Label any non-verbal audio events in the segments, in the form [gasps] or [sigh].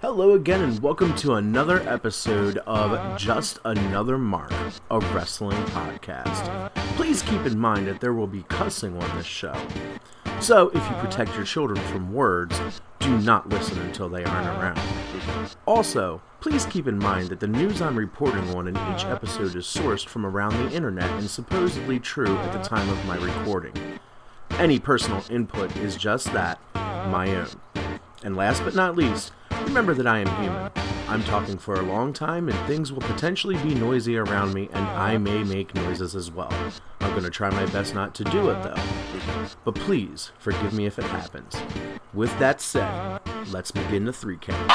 Hello again, and welcome to another episode of Just Another Mark, a wrestling podcast. Please keep in mind that there will be cussing on this show. So, if you protect your children from words, do not listen until they aren't around. Also, please keep in mind that the news I'm reporting on in each episode is sourced from around the internet and supposedly true at the time of my recording. Any personal input is just that, my own. And last but not least, remember that I am human. I'm talking for a long time and things will potentially be noisy around me and I may make noises as well. I'm going to try my best not to do it though. But please, forgive me if it happens. With that said, let's begin the three count.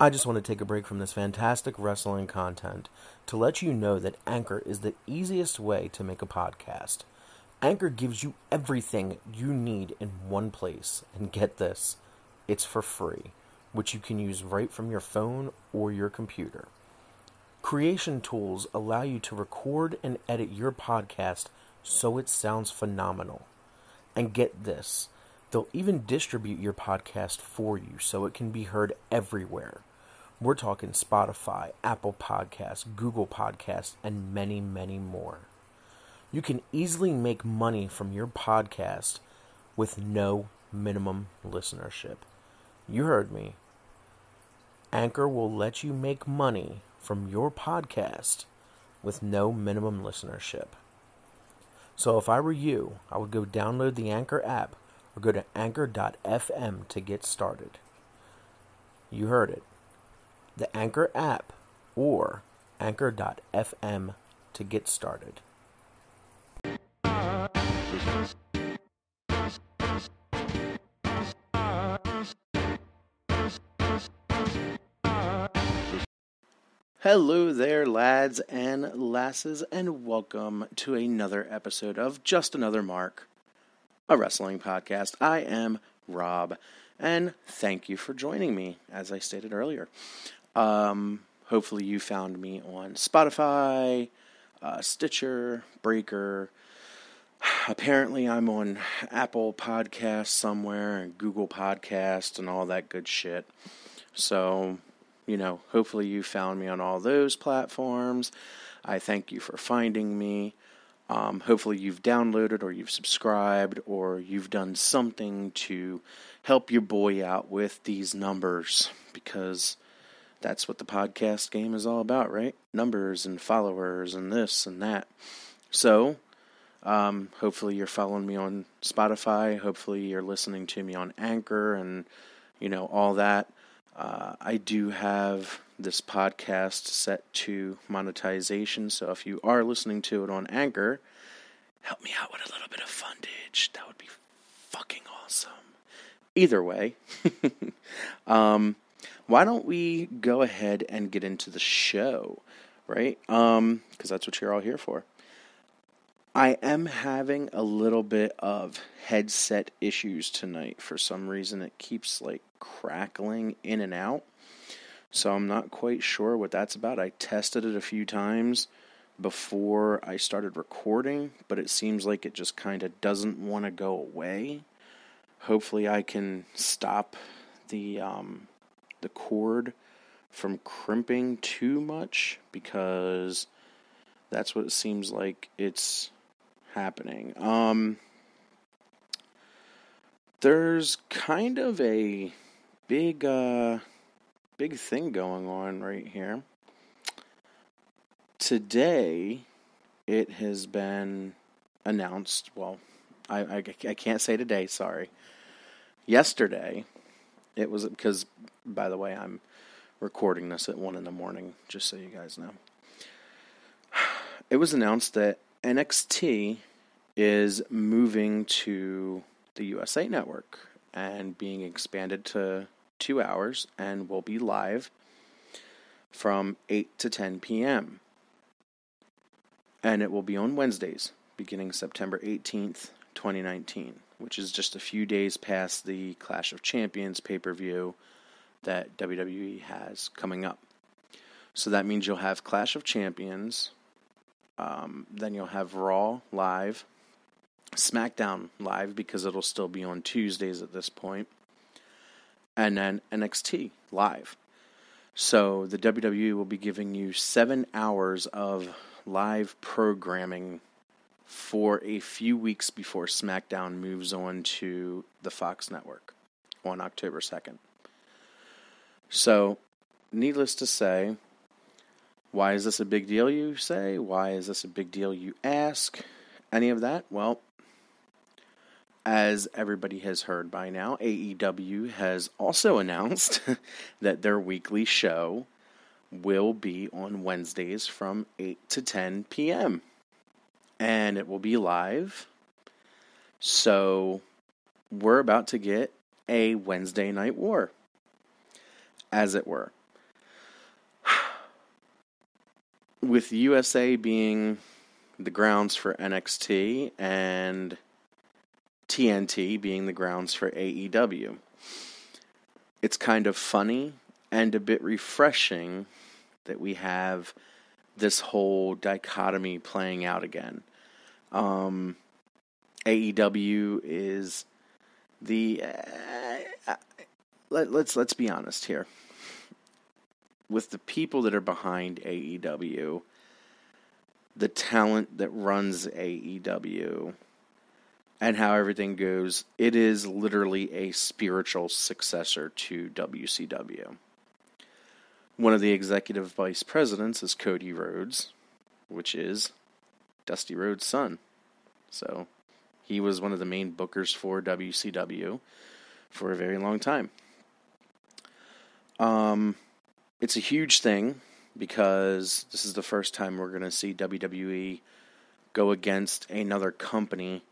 I just want to take a break from this fantastic wrestling content to let you know that Anchor is the easiest way to make a podcast. Anchor gives you everything you need in one place. And get this, it's for free, which you can use right from your phone or your computer. Creation tools allow you to record and edit your podcast so it sounds phenomenal. And get this, they'll even distribute your podcast for you so it can be heard everywhere. We're talking Spotify, Apple Podcasts, Google Podcasts, and many, many more. You can easily make money from your podcast with no minimum listenership. You heard me. Anchor will let you make money from your podcast with no minimum listenership. So if I were you, I would go download the Anchor app or go to anchor.fm to get started. You heard it the Anchor app or anchor.fm to get started. Hello there, lads and lasses, and welcome to another episode of Just Another Mark, a wrestling podcast. I am Rob, and thank you for joining me, as I stated earlier. Um, hopefully, you found me on Spotify, uh, Stitcher, Breaker. Apparently, I'm on Apple Podcast somewhere and Google Podcast and all that good shit. So, you know, hopefully, you found me on all those platforms. I thank you for finding me. Um, hopefully, you've downloaded or you've subscribed or you've done something to help your boy out with these numbers because that's what the podcast game is all about, right? Numbers and followers and this and that. So, um, hopefully you're following me on Spotify. Hopefully you're listening to me on Anchor and you know all that. Uh, I do have this podcast set to monetization, so if you are listening to it on Anchor, help me out with a little bit of fundage. That would be fucking awesome. Either way, [laughs] um, why don't we go ahead and get into the show, right? Um, because that's what you're all here for. I am having a little bit of headset issues tonight. For some reason, it keeps like crackling in and out. So I'm not quite sure what that's about. I tested it a few times before I started recording, but it seems like it just kind of doesn't want to go away. Hopefully, I can stop the um, the cord from crimping too much because that's what it seems like it's happening. Um, there's kind of a big, uh, big thing going on right here. Today, it has been announced. Well, I, I, I can't say today, sorry. Yesterday, it was because, by the way, I'm recording this at 1 in the morning, just so you guys know. [sighs] It was announced that NXT is moving to the USA Network and being expanded to two hours and will be live from 8 to 10 p.m. And it will be on Wednesdays beginning September 18th, 2019 which is just a few days past the Clash of Champions pay per view that WWE has coming up. So that means you'll have Clash of Champions, um, then you'll have Raw live, SmackDown live because it'll still be on Tuesdays at this point, and then NXT live. So the WWE will be giving you seven hours of live programming for a few weeks before SmackDown moves on to the Fox network on October 2nd. So, needless to say, why is this a big deal, you say? Why is this a big deal, you ask? Any of that? Well, as everybody has heard by now, AEW has also announced [laughs] that their weekly show will be on Wednesdays from 8 to 10 p.m. And it will be live. So we're about to get a Wednesday night war, as it were. [sighs] With USA being the grounds for NXT and TNT being the grounds for AEW. It's kind of funny and a bit refreshing that we have this whole dichotomy playing out again. Um, AEW is the uh, let, let's let's be honest here. With the people that are behind AEW, the talent that runs AEW, and how everything goes, it is literally a spiritual successor to WCW. One of the executive vice presidents is Cody Rhodes, which is Dusty Rhodes' son. So he was one of the main bookers for WCW for a very long time. Um, it's a huge thing because this is the first time we're going to see WWE go against another company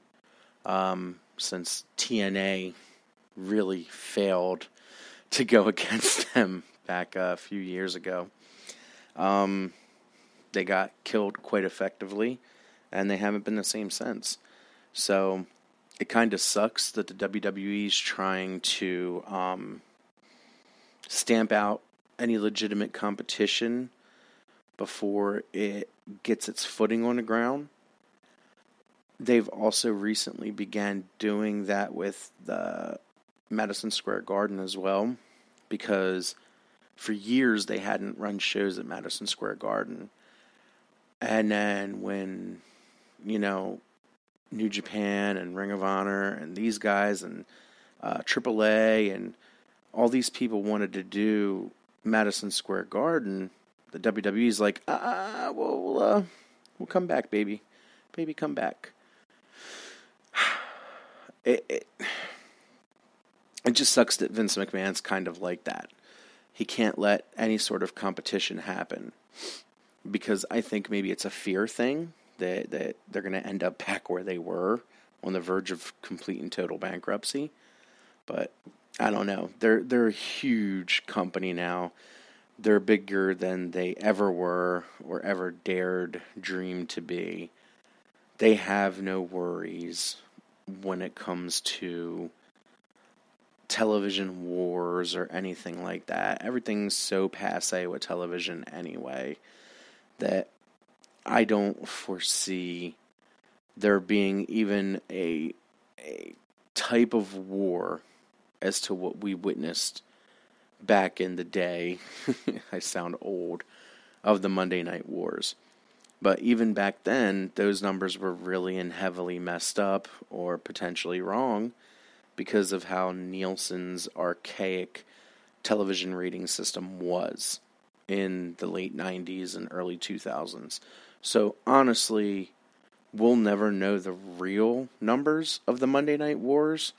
um, since TNA really failed to go [laughs] against them back a few years ago. Um, they got killed quite effectively, and they haven't been the same since. So it kind of sucks that the WWE is trying to um, stamp out any legitimate competition before it gets its footing on the ground. They've also recently began doing that with the Madison Square Garden as well, because for years they hadn't run shows at Madison Square Garden. And then when, you know, New Japan and Ring of Honor and these guys and uh, AAA and all these people wanted to do Madison Square Garden, the WWE's like, ah, well, uh, we'll come back, baby, baby, come back. It, it it just sucks that Vince McMahon's kind of like that he can't let any sort of competition happen because I think maybe it's a fear thing that that they're going to end up [laughs] back where they were on the verge of complete and total bankruptcy. But I don't know. They're they're a huge company now. They're bigger than they ever were or ever dared dream to be. They have no worries when it comes to television wars or anything like that. Everything's so passe with television anyway that I don't foresee there being even a a type of war as to what we witnessed back in the day. [laughs] I sound old of the Monday Night Wars. But even back then, those numbers were really and heavily messed up or potentially wrong because of how Nielsen's archaic television rating system was in the late 90s and early 2000s. So honestly, we'll never know the real numbers of the Monday Night Wars.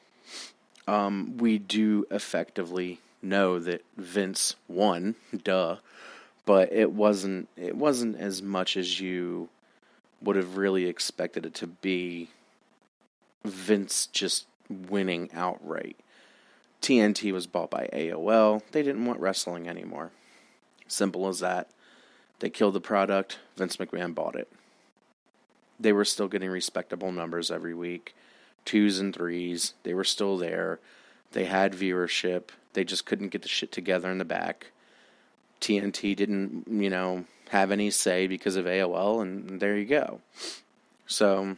Um, we do effectively know that Vince won, [laughs] duh, but it wasn't it wasn't as much as you would have really expected it to be. Vince just winning outright. TNT was bought by AOL. They didn't want wrestling anymore. Simple as that. They killed the product. Vince McMahon bought it. They were still getting respectable numbers every week twos and threes. They were still there. They had viewership. They just couldn't get the shit together in the back. TNT didn't, you know, have any say because of AOL, and there you go. So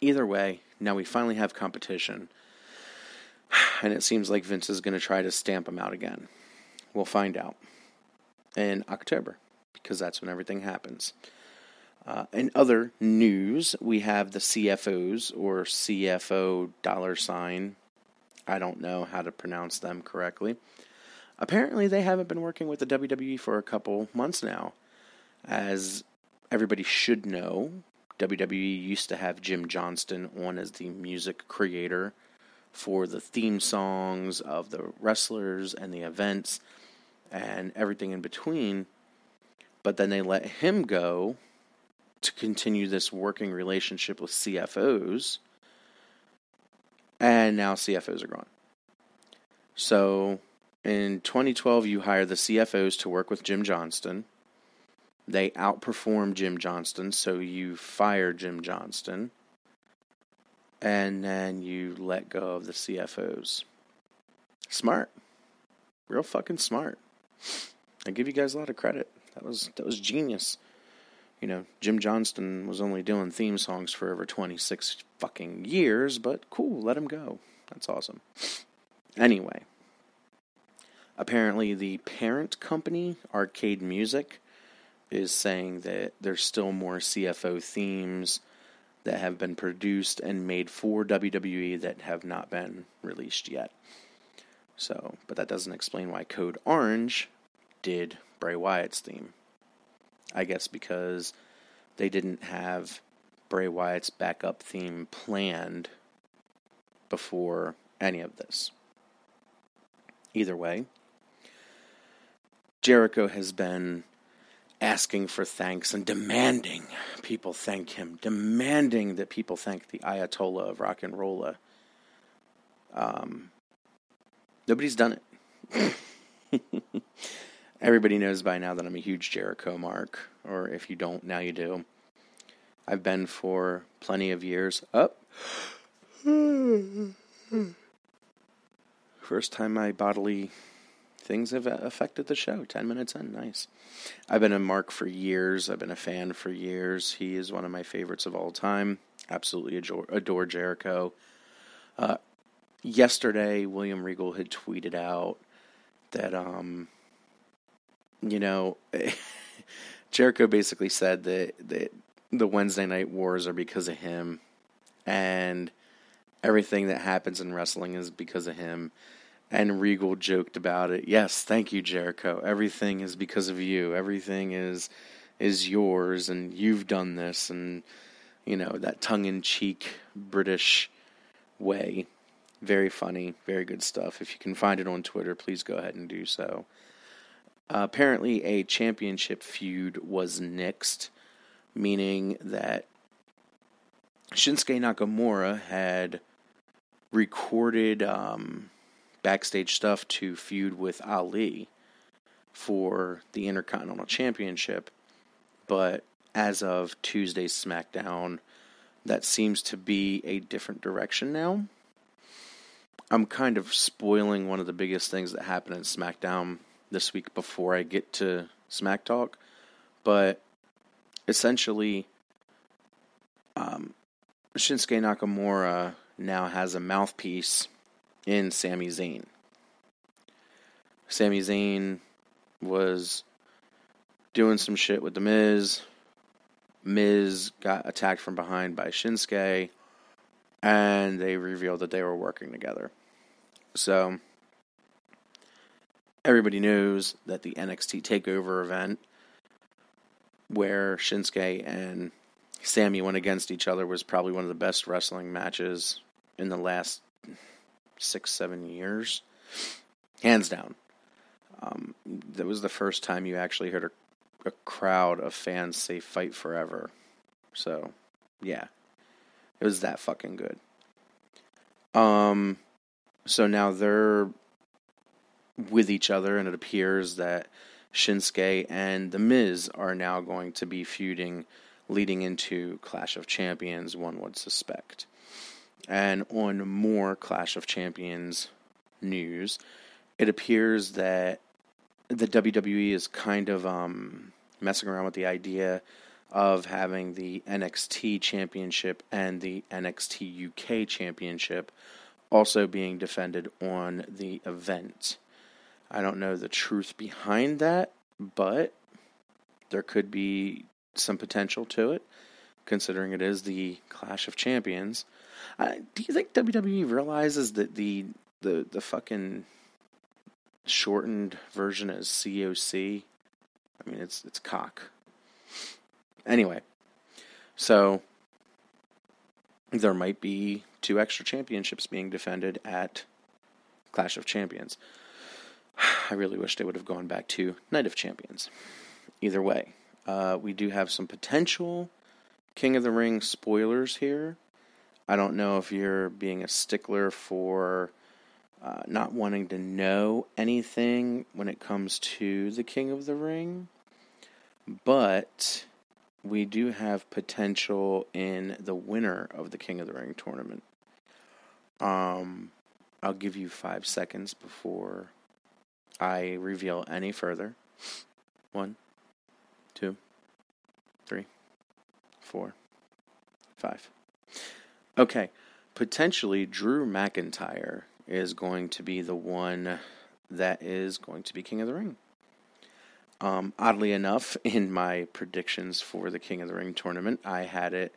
either way, now we finally have competition. [sighs] And it seems like Vince is going to try to stamp him out again. We'll find out in October because that's when everything happens. Uh, in other news, we have the CFOs or CFO dollar sign. I don't know how to pronounce them correctly. Apparently, they haven't been working with the WWE for a couple months now. As everybody should know, WWE used to have Jim Johnston on as the music creator for the theme songs of the wrestlers and the events and everything in between. But then they let him go to continue this working relationship with CFOs. And now CFOs are gone. So in 2012, you hire the CFOs to work with Jim Johnston. They outperform Jim Johnston, so you fire Jim Johnston. And then you let go of the CFOs. Smart. Real fucking smart. I give you guys a lot of credit. That was that was genius. You know, Jim Johnston was only doing theme songs for over 26 fucking years, but cool, let him go. That's awesome. Anyway, apparently the parent company, Arcade Music, is saying that there's still more CFO themes that have been produced and made for WWE that have not been released yet. So, but that doesn't explain why Code Orange did Bray Wyatt's theme. I guess because they didn't have Bray Wyatt's backup theme planned before any of this. Either way, Jericho has been asking for thanks and demanding people thank him, demanding that people thank the Ayatollah of rock and roll. Um, nobody's done it. [laughs] Everybody knows by now that I'm a huge Jericho mark, or if you don't, now you do. I've been for plenty of years. Up. [gasps] First time my bodily things have affected the show. 10 minutes in. Nice. I've been a Mark for years. I've been a fan for years. He is one of my favorites of all time. Absolutely adore, adore Jericho. Uh, yesterday, William Regal had tweeted out that um, you know, [laughs] Jericho basically said that, that the Wednesday night wars are because of him, and everything that happens in wrestling is because of him. And Regal joked about it. Yes, thank you, Jericho. Everything is because of you. Everything is is yours, and you've done this, and you know that tongue in cheek British way. Very funny, very good stuff. If you can find it on Twitter, please go ahead and do so. Uh, apparently, a championship feud was nixed, meaning that Shinsuke Nakamura had recorded um, backstage stuff to feud with Ali for the Intercontinental Championship, but as of Tuesday's SmackDown, that seems to be a different direction now. I'm kind of spoiling one of the biggest things that happened in SmackDown this week before I get to Smack Talk, but essentially, um, Shinsuke Nakamura now has a mouthpiece in Sami Zayn. Sami Zayn was doing some shit with The Miz. Miz got attacked from behind by Shinsuke, and they revealed that they were working together. So, everybody knows that the NXT Takeover event, where Shinsuke and Sami went against each other, was probably one of the best wrestling matches in the last six, seven years, hands down. Um, that was the first time you actually heard a, a crowd of fans say "Fight Forever." So, yeah, it was that fucking good. Um, so now they're with each other, and it appears that Shinsuke and The Miz are now going to be feuding leading into Clash of Champions, one would suspect. And on more Clash of Champions news, it appears that the WWE is kind of um, messing around with the idea of having the NXT Championship and the NXT UK Championship also being defended on the event. I don't know the truth behind that, but there could be some potential to it, considering it is the Clash of Champions. Do you think WWE realizes that the the the fucking shortened version is COC? I mean, it's it's cock. Anyway, so there might be two extra championships being defended at Clash of Champions. [sighs] I really wish they would have gone back to Night of Champions. Either way, uh, we do have some potential King of the Ring spoilers here. I don't know if you're being a stickler for uh, not wanting to know anything when it comes to the King of the Ring, but we do have potential in the winner of the King of the Ring tournament. Um, I'll give you five seconds before I reveal any further. One, two, three, four, five. Okay, potentially Drew McIntyre is going to be the one that is going to be King of the Ring. Um, oddly enough, [laughs] in my predictions for the King of the Ring tournament, I had it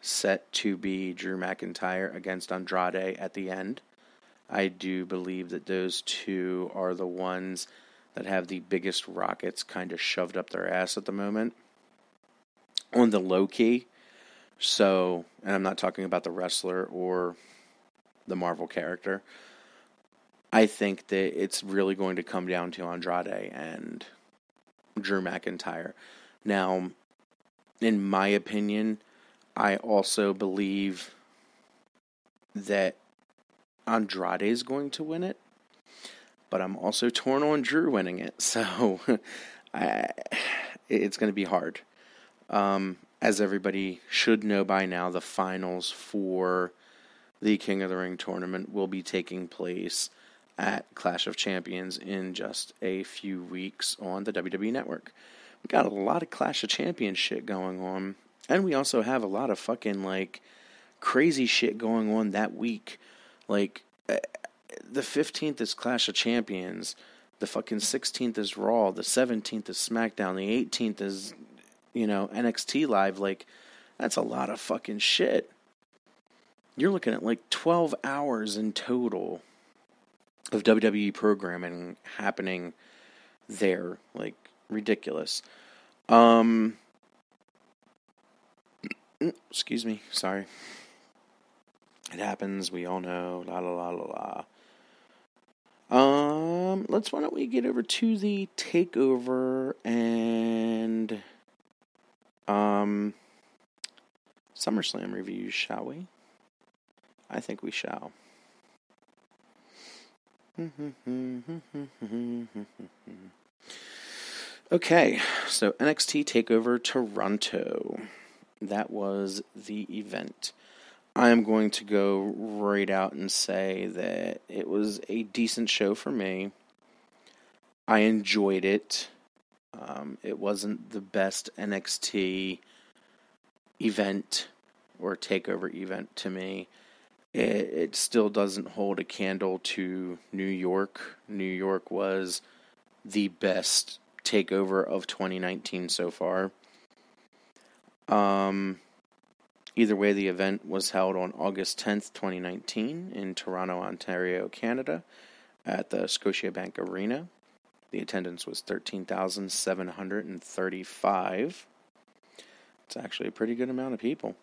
set to be Drew McIntyre against Andrade at the end. I do believe that those two are the ones that have the biggest rockets kind of shoved up their ass at the moment on the low key. So, and I'm not talking about the wrestler or the Marvel character. I think that it's really going to come down to Andrade and Drew McIntyre. Now, in my opinion, I also believe that Andrade is going to win it, but I'm also torn on Drew winning it. [laughs] So [laughs] I, it's going to be hard. Um, as everybody should know by now, the finals for the King of the Ring tournament will be taking place at Clash of Champions in just a few weeks on the WWE Network. We got a lot of Clash of Champions shit going on, and we also have a lot of fucking like crazy shit going on that week. Like uh, the 15th is Clash of Champions, the fucking 16th is Raw, the 17th is SmackDown, the 18th is you know NXT live like that's a lot of fucking shit. You're looking at like 12 hours in total of WWE programming happening there, like ridiculous. Um, [clears throat] excuse me, sorry. It happens. We all know. La la la la la. Um, let's why don't we get over to the takeover and um SummerSlam reviews, shall we? I think we shall. [laughs] okay, so NXT Takeover Toronto. That was the event. I am going to go right out and say that it was a decent show for me. I enjoyed it. Um, it wasn't the best NXT event or takeover event to me it, it still doesn't hold a candle to New York. New York was the best takeover of 2019 so far. Um, either way, the event was held on August 10th, 2019, in Toronto, Ontario, Canada, at the Scotiabank Arena. The attendance was 13,735. It's actually a pretty good amount of people.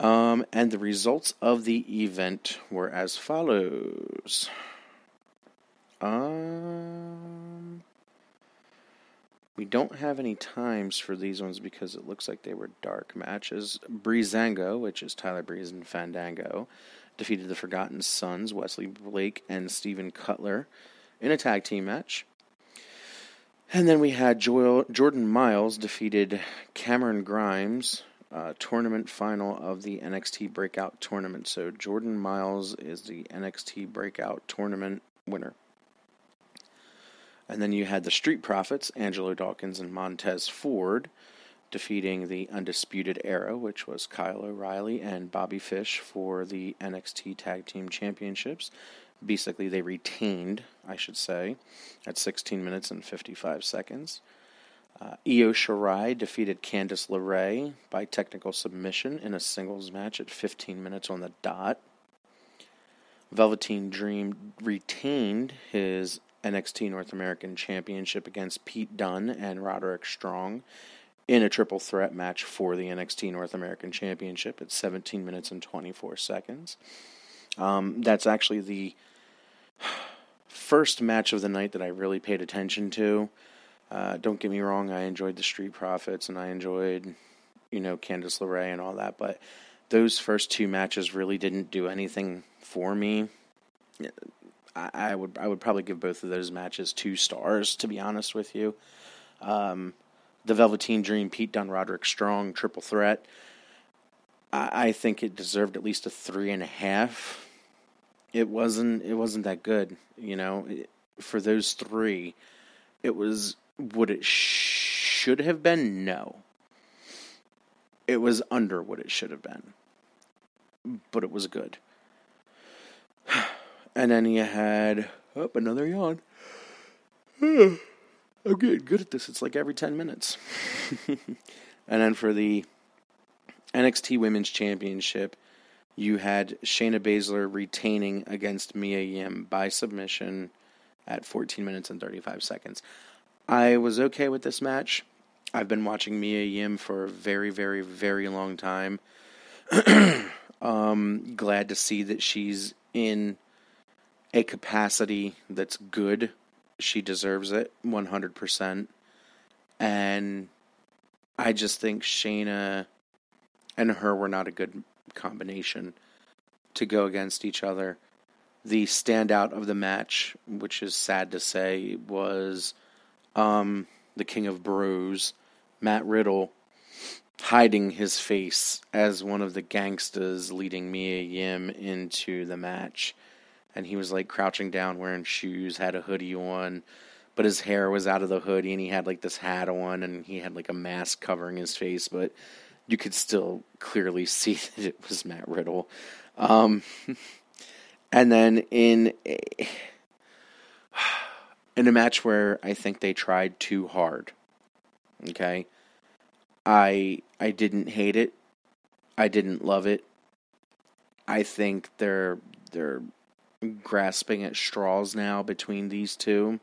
Um, and the results of the event were as follows. Um, we don't have any times for these ones because it looks like they were dark matches. Breezango, which is Tyler Breeze and Fandango, defeated the Forgotten Sons, Wesley Blake and Stephen Cutler, in a tag team match. And then we had Joel, Jordan Myles defeated Cameron Grimes, uh, tournament final of the NXT Breakout Tournament. So Jordan Myles is the NXT Breakout Tournament winner. And then you had the Street Profits, Angelo Dawkins and Montez Ford, defeating the Undisputed Era, which was Kyle O'Reilly and Bobby Fish for the NXT Tag Team Championships. Basically, they retained, I should say, at 16 minutes and 55 seconds. Uh, Io Shirai defeated Candice LeRae by technical submission in a singles match at 15 minutes on the dot. Velveteen Dream retained his NXT North American Championship against Pete Dunne and Roderick Strong in a triple threat match for the NXT North American Championship at 17 minutes and 24 seconds. Um, that's actually the first match of the night that I really paid attention to. Uh, don't get me wrong, I enjoyed the Street Profits and I enjoyed, you know, Candice LeRae and all that, but those first two matches really didn't do anything for me. I, I would I would probably give both of those matches two stars, to be honest with you. Um, the Velveteen Dream, Pete Dunne, Roderick Strong, triple threat. I, I think it deserved at least a three and a half. It wasn't. It wasn't that good, you know. For those three, it was what it should have been. No, it was under what it should have been, but it was good. [sighs] And then you had oh, another yawn. [sighs] I'm getting good at this. It's like every 10 minutes. [laughs] and then for the NXT Women's Championship, you had Shayna Baszler retaining against Mia Yim by submission at 14 minutes and 35 seconds. I was okay with this match. I've been watching Mia Yim for a very, very, very long time. [clears throat] um, glad to see that she's in a capacity that's good she deserves it 100%. And I just think Shayna and her were not a good combination to go against each other. The standout of the match, which is sad to say, was um, the King of Bros, Matt Riddle, hiding his face as one of the gangsters leading Mia Yim into the match and he was like crouching down wearing shoes, had a hoodie on, but his hair was out of the hoodie and he had like this hat on and he had like a mask covering his face, but you could still clearly [laughs] see that it was Matt Riddle. Um, [laughs] and then in a, [sighs] in a match where I think they tried too hard. Okay? I I didn't hate it. I didn't love it. I think they're they're grasping at straws now between these two.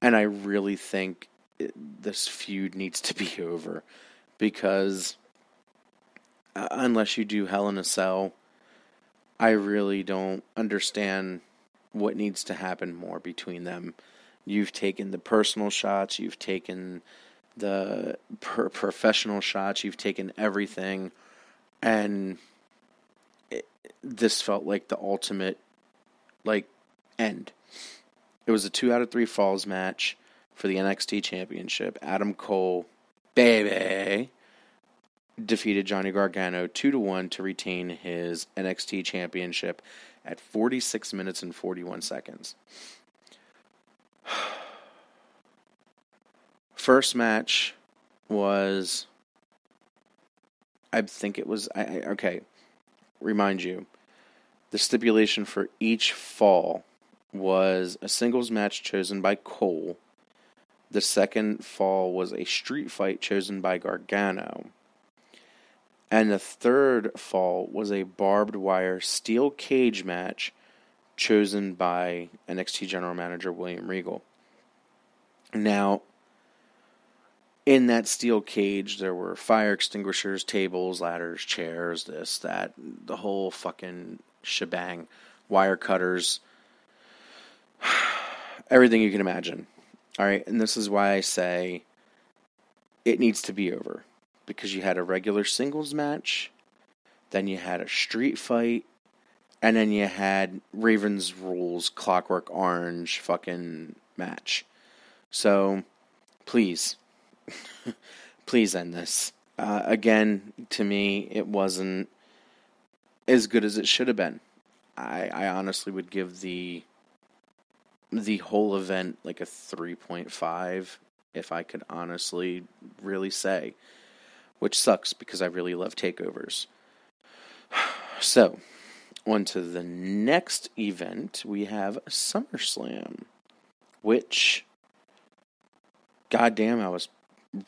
And I really think it, this feud needs to be [laughs] over because uh, unless you do Hell in a Cell, I really don't understand what needs to happen more between them. You've taken the personal shots, you've taken the per- professional shots, you've taken everything, and this felt like the ultimate like end. It was a two out of three falls match for the NXT Championship. Adam Cole, baby, defeated Johnny Gargano two to one to retain his NXT Championship at 46 minutes and 41 seconds. [sighs] First match was, I think it was. I, I okay remind you, the stipulation for each fall was a singles match chosen by Cole. The second fall was a street fight chosen by Gargano. And the third fall was a barbed wire steel cage match chosen by NXT General Manager William Regal. Now, in that steel cage, there were fire extinguishers, tables, ladders, chairs, this, that, the whole fucking shebang, wire cutters, [sighs] everything you can imagine. All right, and this is why I say it needs to be over because you had a regular singles match, then you had a street fight, and then you had Ravens Rules Clockwork Orange fucking match. So, please [laughs] please end this. Uh, again, to me, it wasn't as good as it should have been. I, I honestly would give the the whole event like a 3.5 if I could honestly really say, which sucks because I really love takeovers. [sighs] So, on to the next event, we have SummerSlam, which, goddamn, I was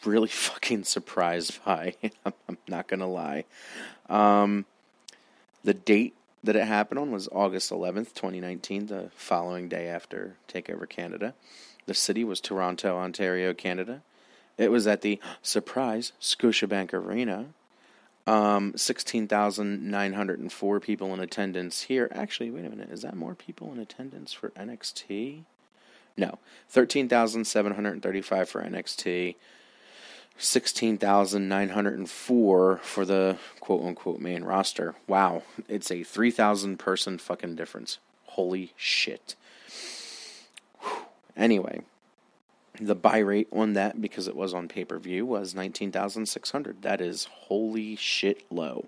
really [laughs] fucking surprised by. [laughs] I'm not gonna lie. Um, the date that it happened on was August 11th, 2019, the following day after Takeover Canada. The city was Toronto, Ontario, Canada. It was at the [gasps] surprise Scotiabank Arena. Um, 16,904 people in attendance here. Actually, wait a minute. Is that more people in attendance for NXT? No. 13,735 for NXT. 16,904 for the quote unquote main roster. Wow. It's a 3,000 person fucking difference. Holy shit. Whew. Anyway, the buy rate on that, because it was on pay per view, was 19,600. That is holy shit low.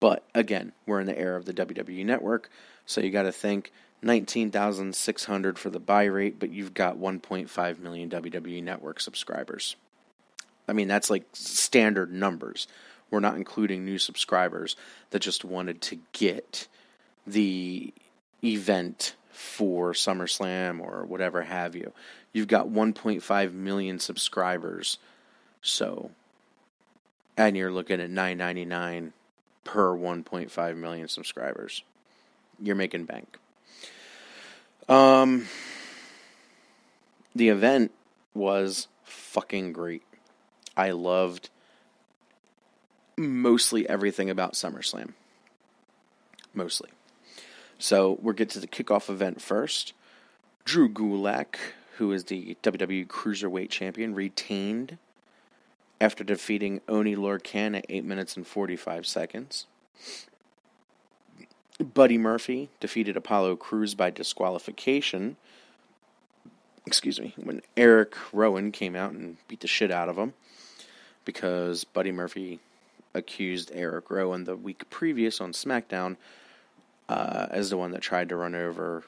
But again, we're in the era of the WWE network, so you got to think 19,600 for the buy rate, but you've got 1.5 million WWE network subscribers. I mean, that's like standard numbers. We're not including new subscribers that just wanted to get the event for SummerSlam or whatever have you. You've got 1.5 million subscribers. So, and you're looking at 9.99 per 1.5 million subscribers. You're making bank. Um the event was fucking great. I loved mostly everything about SummerSlam. Mostly. So we'll get to the kickoff event first. Drew Gulak, who is the WWE Cruiserweight Champion, retained after defeating Oney Lorcan at 8 minutes and 45 seconds. Buddy Murphy defeated Apollo Crews by disqualification. Excuse me, when Eric Rowan came out and beat the shit out of him because Buddy Murphy accused Eric Rowan the week previous on SmackDown uh, as the one that tried to run over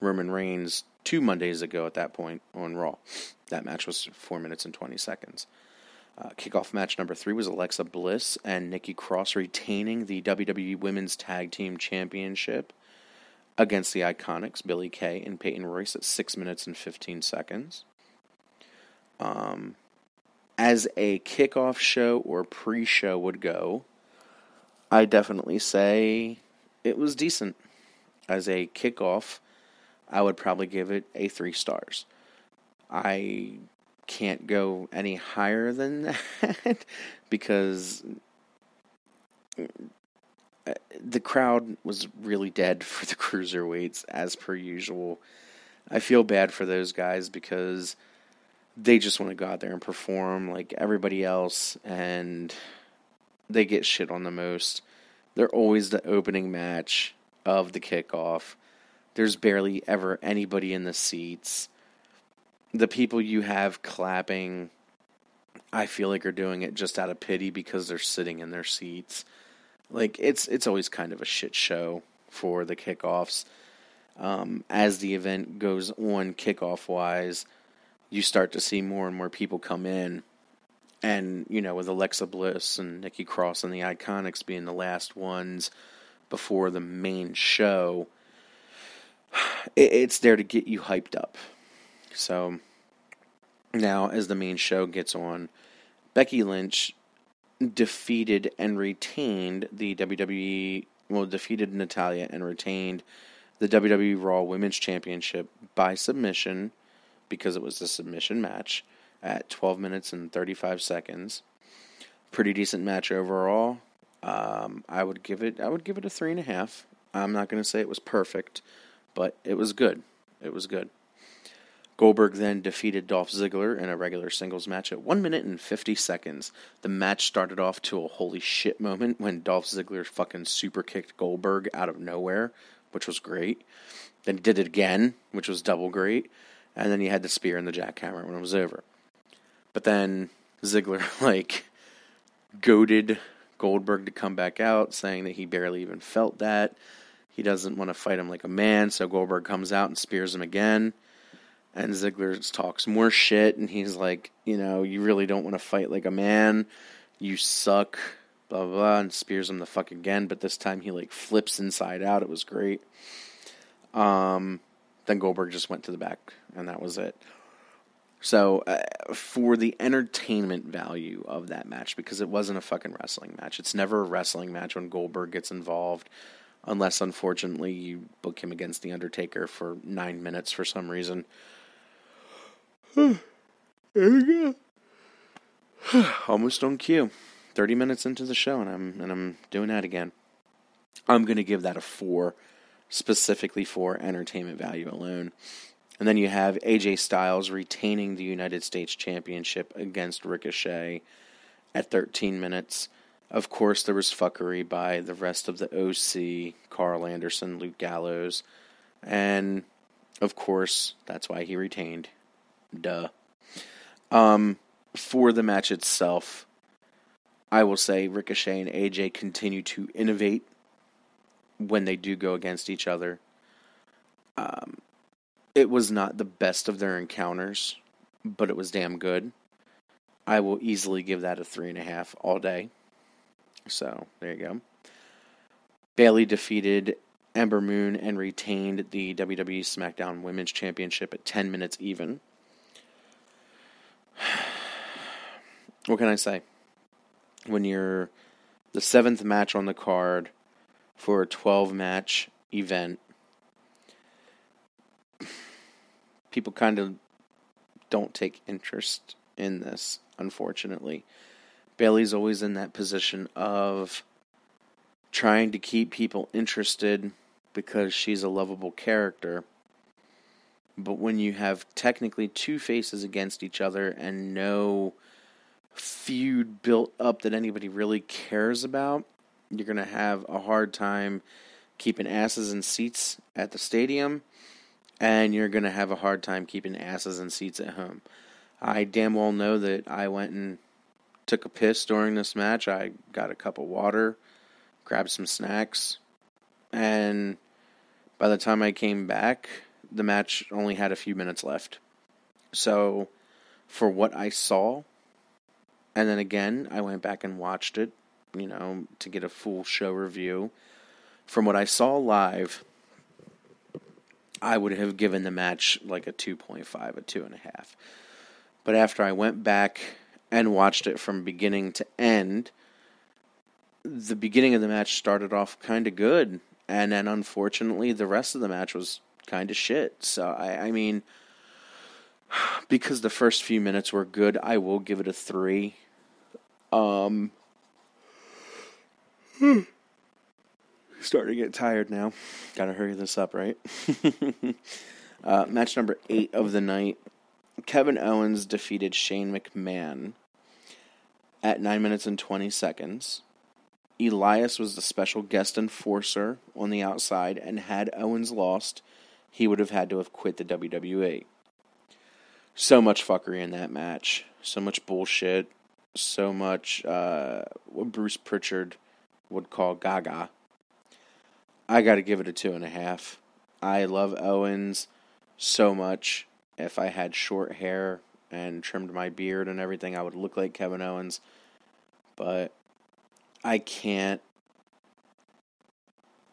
Roman Reigns two Mondays ago at that point on Raw. That match was 4 minutes and 20 seconds. Uh, kickoff match number three was Alexa Bliss and Nikki Cross retaining the WWE Women's Tag Team Championship against the Iconics, Billie Kay and Peyton Royce, at 6 minutes and 15 seconds. Um, as a kickoff show or pre show would go, I definitely say it was decent. As a kickoff, I would probably give it a three stars. I can't go any higher than [laughs] that because the crowd was really dead [laughs] for the cruiserweights as per usual. I feel bad for those guys because they just want to go out there and perform like everybody else and they get shit on the most. They're always the opening match of the kickoff. There's barely ever anybody in the seats. The people you have clapping, I feel like are doing it just out of pity because they're sitting in their seats. Like it's it's always kind of a shit show for the kickoffs. Um, as the event goes on, kickoff wise, you start to see more and more people come in and you know with Alexa Bliss and Nikki Cross and the Iconics being the last ones before the main show, [sighs] it's there to get you hyped up. So now, as the main show gets on, Becky Lynch defeated and retained the WWE. Well, defeated Natalya and retained the WWE Raw Women's Championship by submission because it was a submission match at 12 minutes and 35 seconds. Pretty decent match overall. Um, I would give it. I would give it a three and a half. I'm not going to say it was perfect, but it was good. It was good. Goldberg then defeated Dolph Ziggler in a regular singles match at 1 minute and 50 seconds. The match started off to a holy shit moment when Dolph Ziggler fucking super kicked Goldberg out of nowhere, which was great. Then did it again, which was double great. And then he had the spear and the jackhammer when it was over. But then Ziggler [laughs] like goaded Goldberg to come back out, saying that he barely even felt that. He doesn't want to fight him like a man, so Goldberg comes out and spears him again. And Ziggler talks more shit, and he's like, you know, you really don't want to fight like a man. You suck, blah, blah, blah, and spears him the fuck again. But this time he, like, flips inside out. It was great. Um, then Goldberg just went to the back, and that was it. So, uh, for the entertainment value of that match, because it wasn't a fucking wrestling match, it's never a wrestling match when Goldberg gets involved, unless unfortunately you book him against The Undertaker for nine minutes for some reason. [sighs] there we go. [sighs] Almost on cue. Thirty minutes into the show, and I'm and I'm doing that again. I'm gonna give that a four, specifically for entertainment value alone. And then you have AJ Styles retaining the United States Championship against Ricochet at 13 minutes. Of course, there was fuckery by the rest of the OC, Karl Anderson, Luke Gallows, and of course, that's why he retained. Duh. Um, for the match itself, I will say Ricochet and AJ continue to innovate when they do go against each other. Um, it was not the best of their encounters, but it was damn good. I will easily give that a three and a half all day. So there you go. Bayley defeated Ember Moon and retained the WWE SmackDown Women's Championship at 10 minutes even. [sighs] What can I say? When you're the seventh match on the card for a 12 match event, people kind of don't take interest in this, unfortunately. Bayley's always in that position of trying to keep people interested because she's a lovable character. But when you have technically two faces against each other and no feud built up that anybody really cares about, you're going to have a hard time keeping asses in seats at the stadium and you're going to have a hard time keeping asses in seats at home. I damn well know that I went and took a piss during this match. I got a cup of water, grabbed some snacks, and by the time I came back, the match only had a few minutes left. So, for what I saw, and then again, I went back and watched it, you know, to get a full show review. From what I saw live, I would have given the match like a 2.5, a 2.5. But after I went back and watched it from beginning to end, the beginning of the match started off kind of good. And then unfortunately, the rest of the match was kind of shit. So, I, I mean, [sighs] because the first few minutes were good, I will give it a 3. Um. Starting to get tired now. Gotta hurry this up, right? [laughs] uh, match number eight of the night. Kevin Owens defeated Shane McMahon at 9 minutes and 20 seconds. Elias was the special guest enforcer on the outside, and had Owens lost, he would have had to have quit the WWE. So much fuckery in that match. So much bullshit. So much uh, what Bruce Pritchard would call gaga. I got to give it a two and a half. I love Owens so much. If I had short hair and trimmed my beard and everything, I would look like Kevin Owens. But I can't.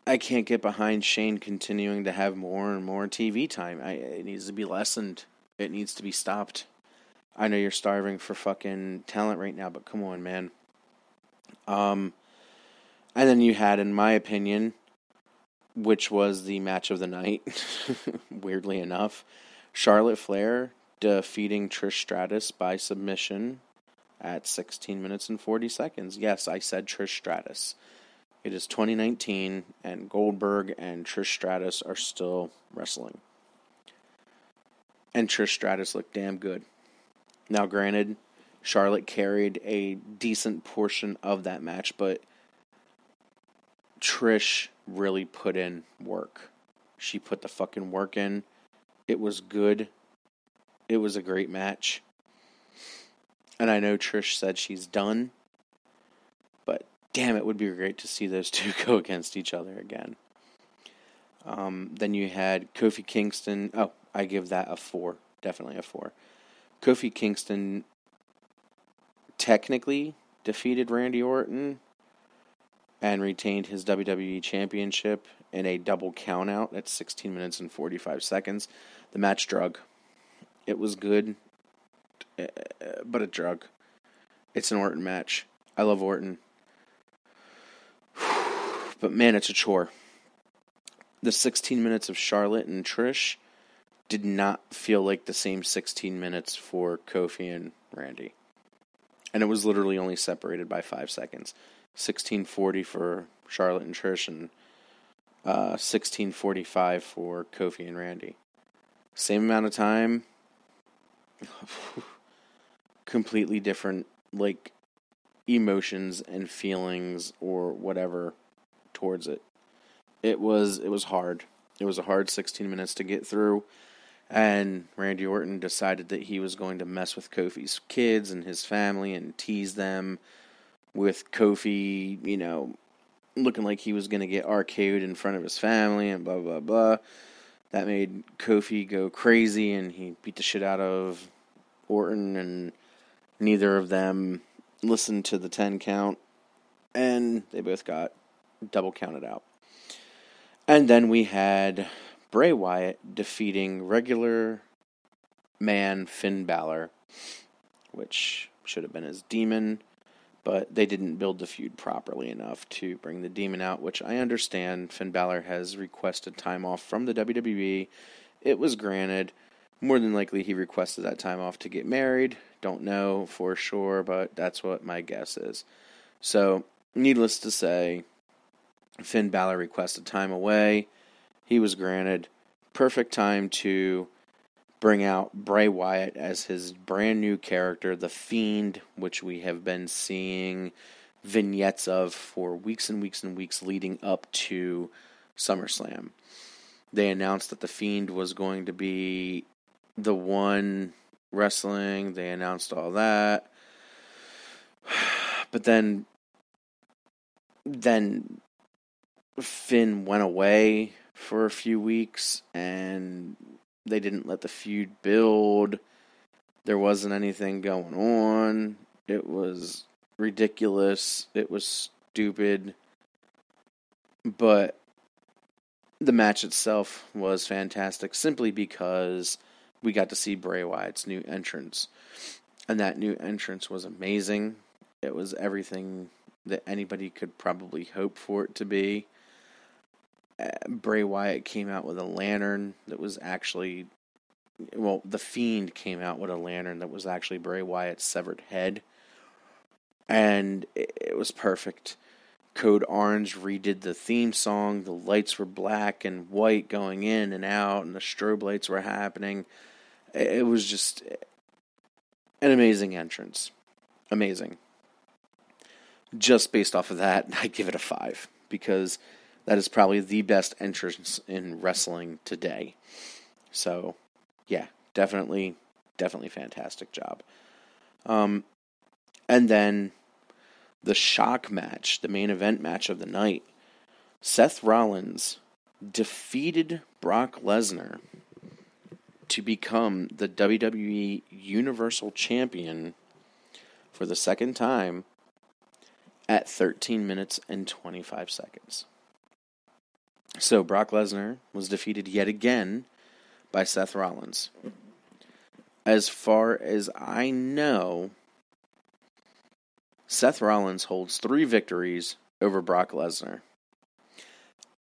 I can't get behind Shane continuing to have more and more TV time. I, it needs to be lessened. It needs to be stopped. I know you're starving for fucking talent right now, but come on, man. Um, and then you had, in my opinion, which was the match of the night, [laughs] weirdly enough. Charlotte Flair defeating Trish Stratus by submission at 16 minutes and 40 seconds. Yes, I said Trish Stratus. It is 2019, and Goldberg and Trish Stratus are still wrestling. And Trish Stratus looked damn good. Now, granted, Charlotte carried a decent portion of that match, but Trish really put in work. She put the fucking work in. It was good. It was a great match. And I know Trish said she's done. But damn, it would be great to see those [laughs] two go against each other again. Um, then you had Kofi Kingston. Oh, I give that a four. definitely a four. Kofi Kingston technically defeated Randy Orton and retained his WWE Championship in a double countout at 16 minutes and 45 seconds. The match drug. It was good, uh, but it drug. It's an Orton match. I love Orton. [sighs] But man, it's a chore. The 16 minutes of Charlotte and Trish did not feel like the same 16 minutes for Kofi and Randy. And it was literally only separated by five seconds. 1640 for Charlotte and Trish, and uh, 1645 for Kofi and Randy. Same amount of time, [laughs] completely different, like emotions and feelings or whatever towards it. It was it was hard. It was a hard 16 minutes to get through. And Randy Orton decided that he was going to mess with Kofi's kids and his family and tease them with Kofi, you know, looking like he was going to get RKO'd in front of his family and blah, blah, blah. That made Kofi go crazy and he beat the shit out of Orton, and neither of them listened to the 10 count, and they both got double counted out. And then we had Bray Wyatt defeating regular man Finn Balor, which should have been his demon, but they didn't build the feud properly enough to bring the demon out, which I understand. Finn Balor has requested time off from the WWE. It was granted. More than likely, he requested that time off to get married. Don't know for sure, but that's what my guess is. So, needless to say, Finn Balor requested time away. He was granted. Perfect time to bring out Bray Wyatt as his brand new character, The Fiend, which we have been seeing vignettes of for weeks and weeks and weeks leading up to SummerSlam. They announced that The Fiend was going to be the one wrestling, they announced all that. [sighs] But then then Finn went away for a few weeks and they didn't let the feud build. There wasn't anything going on. It was ridiculous. It was stupid. But the match itself was fantastic simply because we got to see Bray Wyatt's new entrance. And that new entrance was amazing. It was everything that anybody could probably hope for it to be. Bray Wyatt came out with a lantern that was actually, well, the Fiend came out with a lantern that was actually Bray Wyatt's severed head, and it, was perfect. Code Orange redid the theme song. The lights were black and white going in and out, and the strobe lights were happening. It was just an amazing entrance. Amazing. Just based off of that, [laughs] I give it a five because that is probably the best entrance in wrestling today. So, yeah, definitely, definitely fantastic job. Um, and then the shock match, the main event match of the night. Seth Rollins defeated Brock Lesnar to become the WWE Universal Champion for the second time at 13 minutes and 25 seconds. So Brock Lesnar was defeated yet again by Seth Rollins. As far as I know, Seth Rollins holds three victories over Brock Lesnar.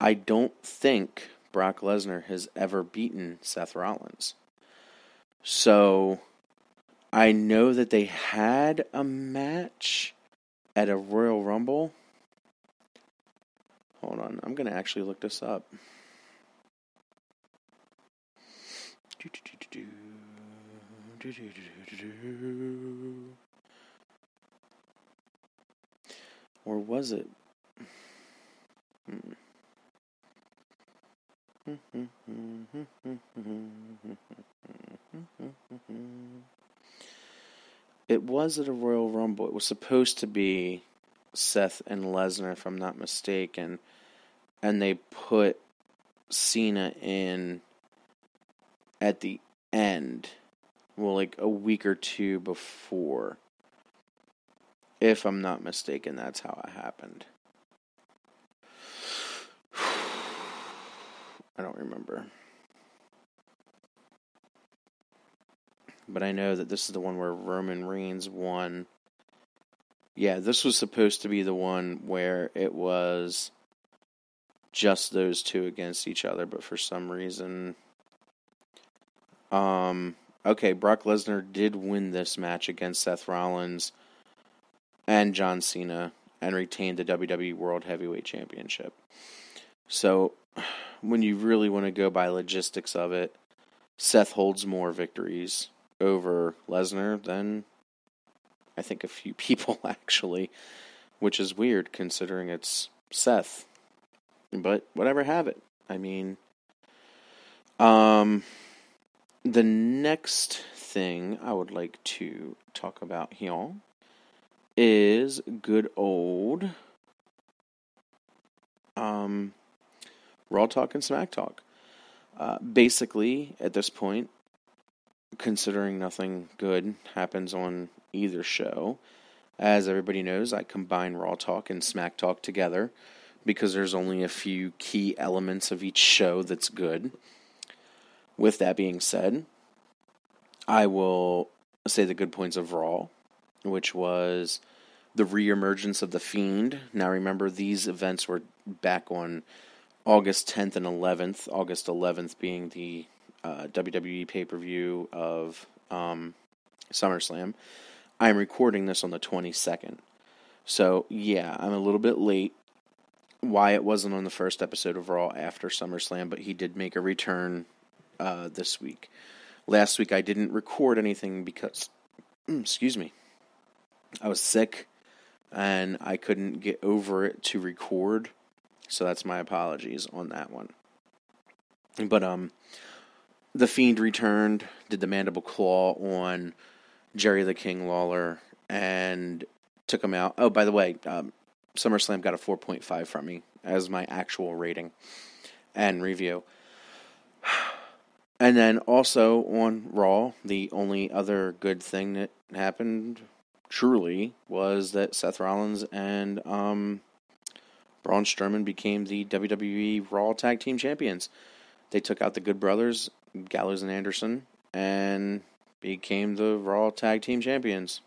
I don't think Brock Lesnar has ever beaten Seth Rollins. So I know that they had a match at a Royal Rumble. Hold on, I'm going to actually look this up. Or was it? Hmm. [laughs] It was at a Royal Rumble. It was supposed to be Seth and Lesnar, if I'm not mistaken, and they put Cena in at the end well, like a week or two before. If I'm not mistaken, that's how it happened. [sighs] I don't remember. But I know that this is the one where Roman Reigns won. Yeah, this was supposed to be the one where it was just those two against each other, but for some reason um okay, Brock Lesnar did win this match against Seth Rollins and John Cena and retained the WWE World Heavyweight Championship. So, when you really want to go by logistics of it, Seth holds more victories over Lesnar than I think a few [laughs] people actually, which is weird considering it's Seth. But whatever have it. I mean um the next thing I would like to talk about here is good old um, Raw Talk and Smack Talk. Uh, basically, at this point, considering nothing good happens on either show, as everybody knows, I combine Raw Talk and Smack Talk together because there's only a few key elements of each show that's good. With that being said, I will say the good points of Raw, which was the reemergence of the Fiend. Now, remember, these events were back on August 10th and 11th. August 11th being the uh, WWE pay per view of um, SummerSlam. I'm recording this on the 22nd. So, yeah, I'm a little bit late. Wyatt wasn't on the first episode of Raw after SummerSlam, but he did make a return uh, this week. Last week I didn't record anything because, [clears throat] excuse me, I was sick and I couldn't get over it to record. So that's my apologies on that one. But um, the Fiend returned, did the mandible claw on Jerry the King Lawler, and took him out. Oh, by the way, um, SummerSlam got a 4.5 from me as my actual rating and review. [sighs] And then also on Raw, the only other good thing that happened truly was that Seth Rollins and um, Braun Strowman became the WWE Raw Tag Team Champions. They took out the Good Brothers, Gallows and Anderson, and became the Raw Tag Team Champions.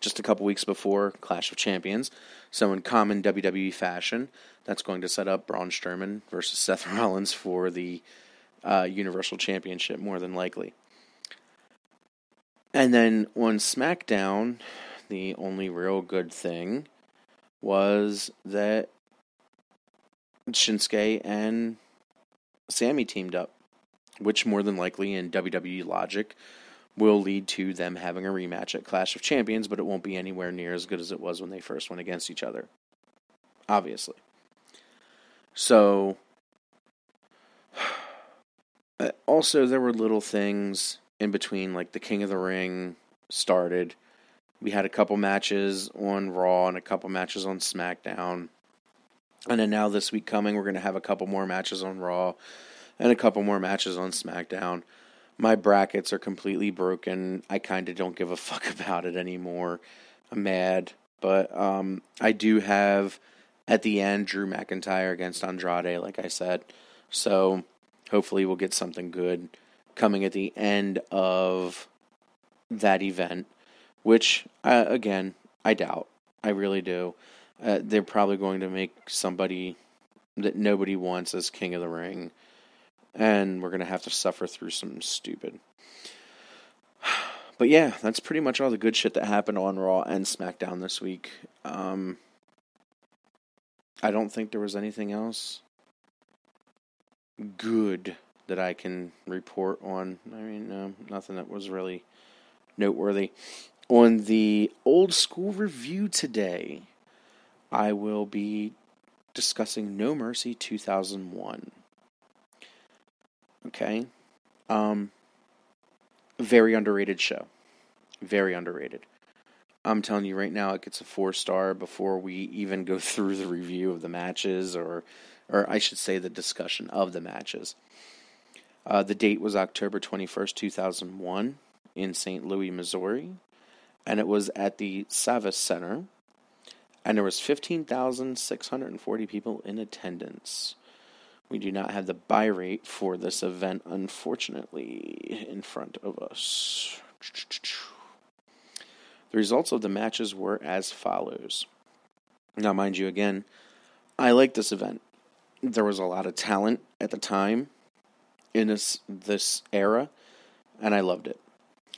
Just a couple weeks before Clash of Champions. So, in common WWE fashion, that's going to set up Braun Strowman versus Seth [laughs] Rollins for the uh, Universal Championship, more than likely. And then on SmackDown, the only real good thing was that Shinsuke and Sami teamed up, which more than likely in WWE logic will lead to them having a rematch at Clash of Champions, but it won't be anywhere near as good as it was when they first went against each other. Obviously. So [sighs] uh, also, there were little things in between, like the King of the Ring started. We had a couple matches on Raw and a couple matches on SmackDown. And then now this week coming, we're going to have a couple more matches on Raw and a couple more matches on SmackDown. My brackets are completely broken. I kind of don't give a [laughs] fuck about it anymore. I'm mad. But um, I do have at the end Drew McIntyre against Andrade, like I said. So hopefully we'll get something good coming at the end of that event, which uh, again I doubt. I really do. Uh, they're probably going to make somebody that nobody wants as King of the Ring, and we're going to have to suffer through some stupid. [sighs] But yeah, that's pretty much all the good shit that happened on Raw and SmackDown this week. Um, I don't think there was anything else good that I can report on. I mean, no, nothing that was really noteworthy. On the old school review today, I will be discussing No Mercy 2001. Okay. Um very underrated show. Very underrated. I'm telling you right now it gets a 4 star before we even go [laughs] through the review of the matches or or I should say the discussion of the matches. Uh, the date was October 21st, 2001. in St. Louis, Missouri, and it was at the Savvis Center, and there was 15,640 people in attendance. We do not have the buy rate for this event, unfortunately, in front of us. The results of the matches were as follows. Now, mind you, again, I like this event. There was a lot of talent at the time in this this era, and I loved it.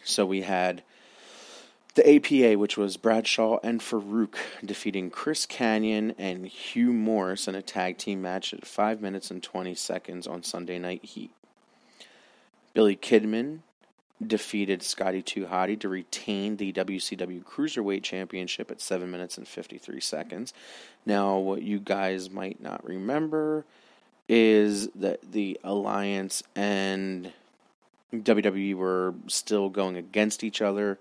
So we had the APA, which was Bradshaw and Faarooq defeating Chris Kanyon and Hugh Morris in a tag team match at 5 minutes and 20 seconds on Sunday Night Heat. Billy Kidman defeated Scotty 2 Hotty to retain the WCW Cruiserweight Championship at 7 minutes and 53 seconds. Now, what you guys might not remember is that the Alliance and WWE were still going against each other.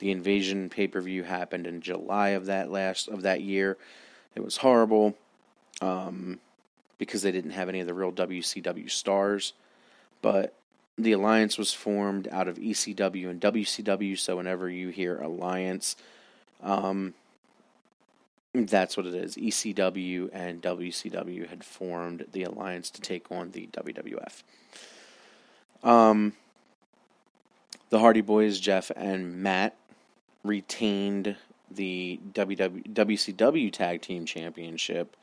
The Invasion pay-per-view happened in July of that last of that year. It was horrible um, because they didn't have any of the real WCW stars, but the alliance was formed out of ECW and WCW. So whenever you hear alliance, um, that's what it is. ECW and WCW had formed the alliance to take on the WWF. Um, the Hardy Boys, Jeff and Matt, retained the WW, WCW Tag Team Championship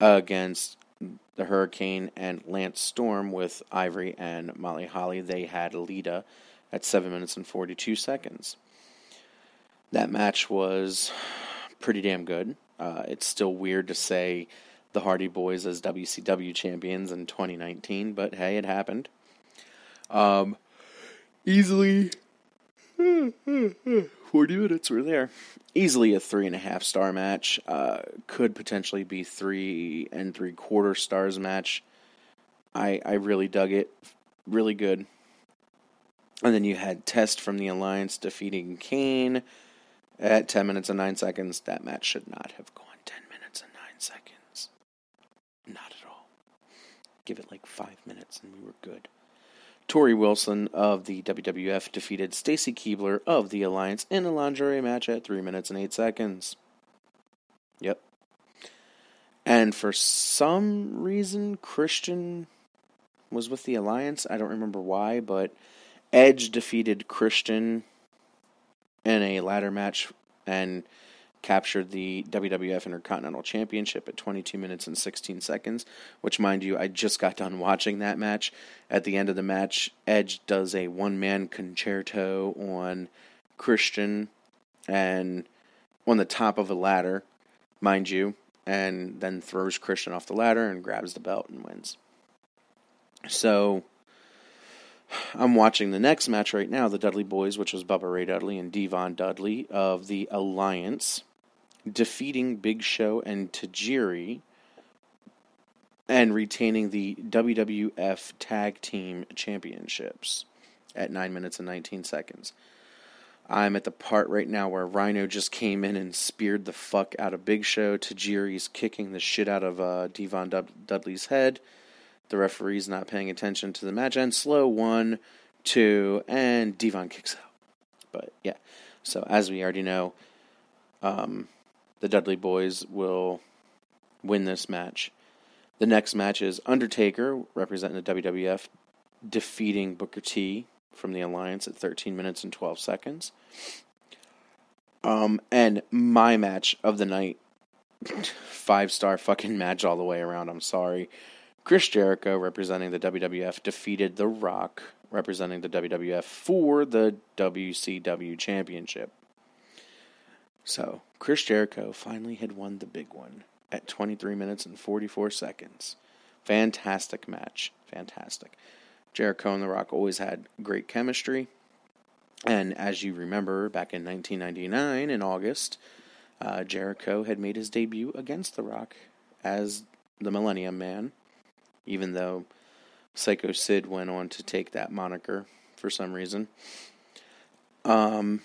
against the Hurricane and Lance Storm with Ivory and Molly Holly. They had Lita at 7 minutes and 42 seconds. That match was pretty damn good. Uh, it's still weird to say the Hardy Boys as WCW champions in 2019, but hey, it happened. Um, easily [laughs] 40 minutes were there. Easily a three and a half star match. Uh, could potentially be three and three quarter stars match. I I really dug it. Really good. And then you had Test from the Alliance defeating Kane at 10 minutes and 9 seconds. That match should not have gone 10 minutes and 9 seconds. Not at all. Give it like 5 minutes and we were good. Torrie Wilson of the WWF defeated Stacy Keibler of the Alliance in a lingerie match at 3 minutes and 8 seconds. Yep. And for some reason, Christian was with the Alliance. I don't remember why, but Edge defeated Christian in a ladder match and captured the WWF Intercontinental Championship at 22 minutes and 16 seconds, which, mind you, I just got done watching that match. At the end of the match, Edge does a one man Con-Chair-To on Christian and on the top of a ladder, mind you, and then throws Christian off the ladder and grabs the belt and wins. So. I'm watching the next match right now, the Dudley Boys, which was Bubba Ray Dudley and D-Von Dudley of the Alliance defeating Big Show and Tajiri and retaining the WWF Tag Team Championships at 9 minutes and 19 seconds. I'm at the part right now where Rhino just came in and speared the fuck out of Big Show. Tajiri's kicking the shit out of uh, D-Von Dudley's head. The referee's not paying attention to the match. And slow one, two, and D-Von kicks out. But yeah, so as we already know, um, the Dudley Boys will win this match. The next match is Undertaker, representing the WWF, defeating Booker T from the Alliance at 13 minutes and 12 seconds. Um, and my match of the night, [laughs] five star fucking match all the way around. I'm sorry. Chris Jericho, representing the WWF, defeated The Rock, representing the WWF, for the WCW Championship. So, Chris Jericho finally had won the big one at 23 minutes and 44 seconds. Fantastic match. Fantastic. Jericho and The Rock always had great chemistry. And as you remember, back in 1999 in August, uh, Jericho had made his debut against The Rock as the Millennium Man, even though Psycho Sid went on to take that moniker for some reason. Um,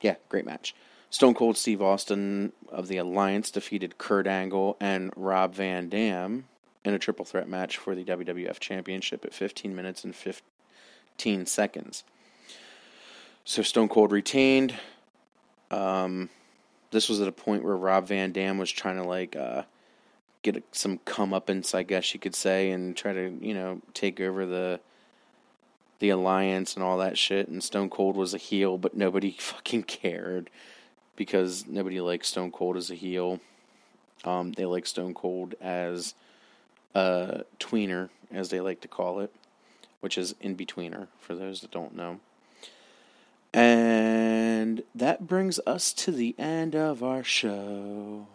yeah, great match. Stone Cold Steve Austin of the Alliance defeated Kurt Angle and Rob Van Dam in a triple threat match for the WWF Championship at 15 minutes and 15 seconds. So Stone Cold retained. Um, this was at a point where Rob Van Dam was trying to like uh, get some comeuppance, I guess you could say, and try to you know take over the the alliance and all that shit. And Stone Cold was a heel, but nobody [laughs] fucking cared because nobody likes Stone Cold as a heel. Um, they like Stone Cold as a tweener, as they like to call it, which is in betweener for those that don't know. And that brings us to the end of our show.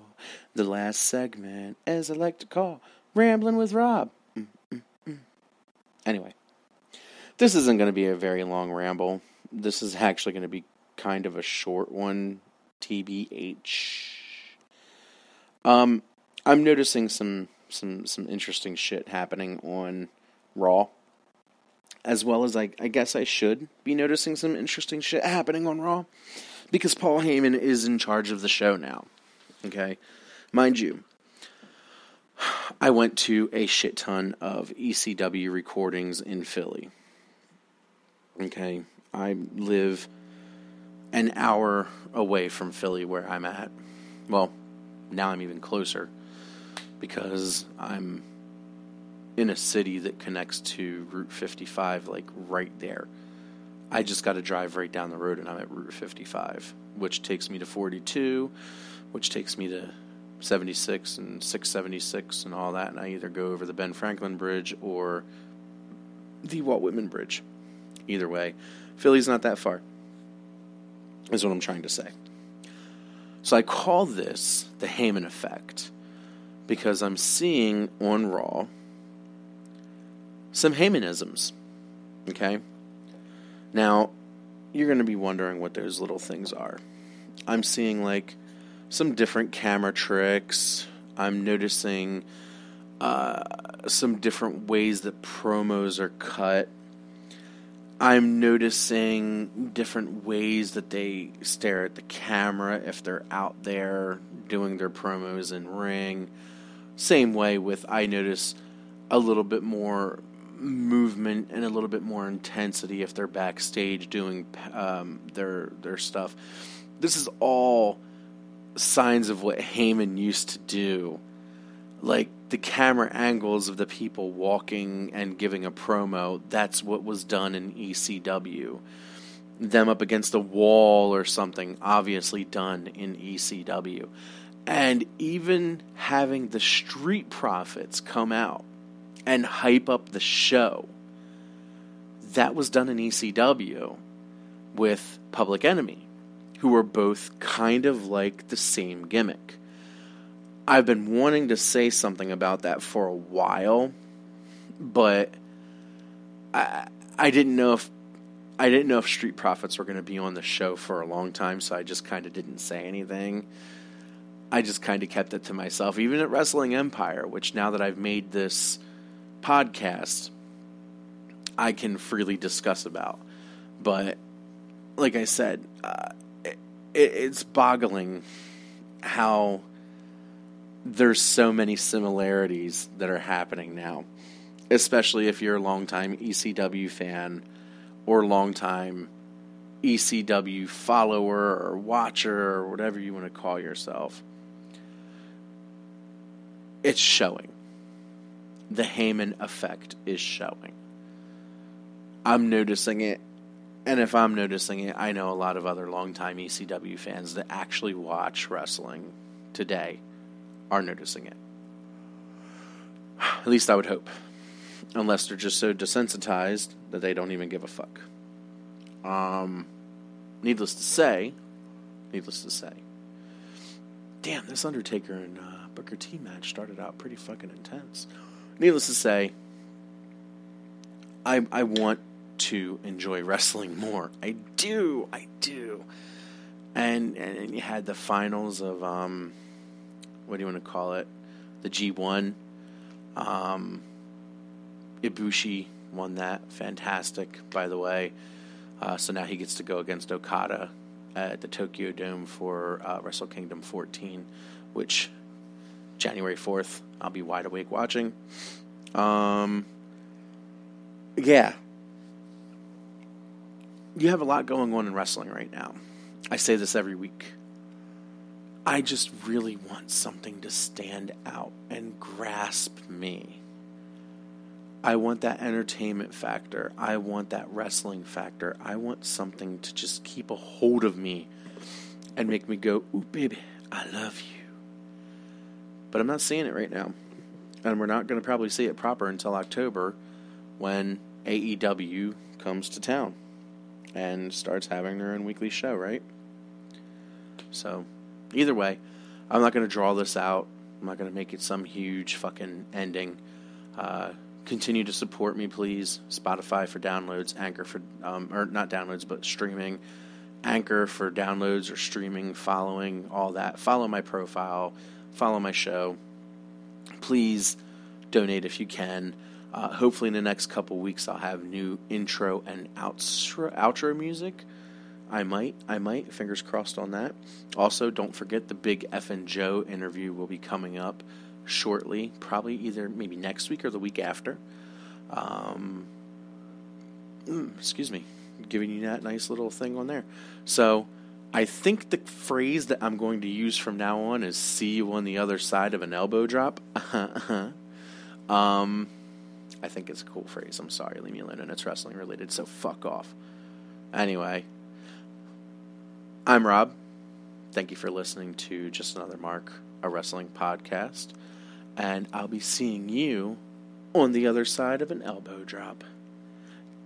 The last segment, as I like to call, Rambling with Rob. Mm, mm, mm. Anyway, this isn't going to be a very long ramble. This is actually going to be kind of a short one, TBH. Um, I'm noticing some some some interesting shit happening on Raw as well as I, I guess I should be noticing some interesting shit happening on Raw because Paul Heyman is in charge of the show now. Okay, mind you, I went to a shit ton of ECW recordings in Philly. Okay, I live an hour away from Philly where I'm at. Well, now I'm even closer because I'm in a city that connects to Route 55, like right there. I just got to drive right down the road and I'm at Route 55, which takes me to 42, which takes me to 76 and 676 and all that. And I either go over the Ben Franklin Bridge or the Walt Whitman Bridge. Either way, Philly's not that far, is what I'm trying to say. So I call this the Heyman effect because I'm seeing on Raw some Heymanisms. Okay? Now, you're going to be wondering what those little things are. I'm seeing like some different camera tricks. I'm noticing uh, some different ways that promos are cut. I'm noticing different ways that they stare at the camera if they're out there doing their promos in ring. Same way with I notice a little bit more movement and a little bit more intensity if they're backstage doing um, their their stuff. This is all signs of what Heyman used to do, like the camera angles of the people walking and giving a promo. That's what was done in ECW. Them up against a wall or something, obviously done in ECW. And even having the Street Profits come out and hype up the show. That was done in ECW with Public Enemy, who were both kind of like the same gimmick. I've been wanting to say something about that for a while, but I I didn't know if I didn't know if Street Profits were going to be on the show for a long time, so I just kind of didn't say anything. I just kind of kept it to myself, even at Wrestling Empire, which now that I've made this podcast I can freely discuss about. But like I said, uh, it, it's boggling how there's so many similarities that are happening now, especially if you're a longtime ECW fan or longtime ECW follower or watcher or whatever you want to call yourself. It's showing the Heyman effect is showing. I'm noticing it, and if I'm noticing it, I know a lot of other longtime ECW fans that actually watch wrestling today are noticing it. At least I would hope. Unless they're just so desensitized that they don't even give a fuck. Um, needless to say, needless to say, damn, this Undertaker and uh, Booker T match started out pretty fucking intense needless to say, I I want to enjoy [laughs] wrestling more. I do, I do. And and you had the finals of um, what do you want to call it? The G one. Um, Ibushi won that. Fantastic, by the way. Uh, so now he gets to go against Okada at the Tokyo Dome for uh, Wrestle Kingdom 14, which January 4th, I'll be wide awake watching. Um, yeah. you have a lot going on in wrestling right now. I say this every week. I just really want something to stand out and grasp me. I want that entertainment factor. I want that wrestling factor. I want something to just keep a hold of me and make me go, Ooh, baby, I love you. But I'm not seeing it right now. And we're not going to probably see it proper until October when AEW comes to town and starts having their own weekly show, right? So, either way, I'm not going to draw this out. I'm not going to make it some huge fucking ending. Uh, continue to support me, please. Spotify for downloads, Anchor for, um, or not downloads, but streaming. Anchor for downloads or streaming, following, all that. Follow my profile, follow my show. Please donate if you can. Uh, hopefully, in the next couple weeks, I'll have new intro and outro, outro music. I might, I might. Fingers crossed on that. Also, don't forget the big F and Joe interview will be coming up shortly, probably either maybe next week or the week after. Um, mm, excuse me, giving you that nice little thing on there. So, I think the phrase that I'm going to use from now on is "see you on the other side of an elbow drop." [laughs] um, I think it's a cool phrase. I'm sorry, leave me alone, and it's wrestling related, so fuck off. Anyway, I'm Rob. Thank you for listening to Just Another Mark, a wrestling podcast, and I'll be seeing you on the other side of an elbow drop.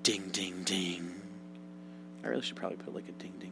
Ding, ding, ding. I really should probably put like a ding, ding,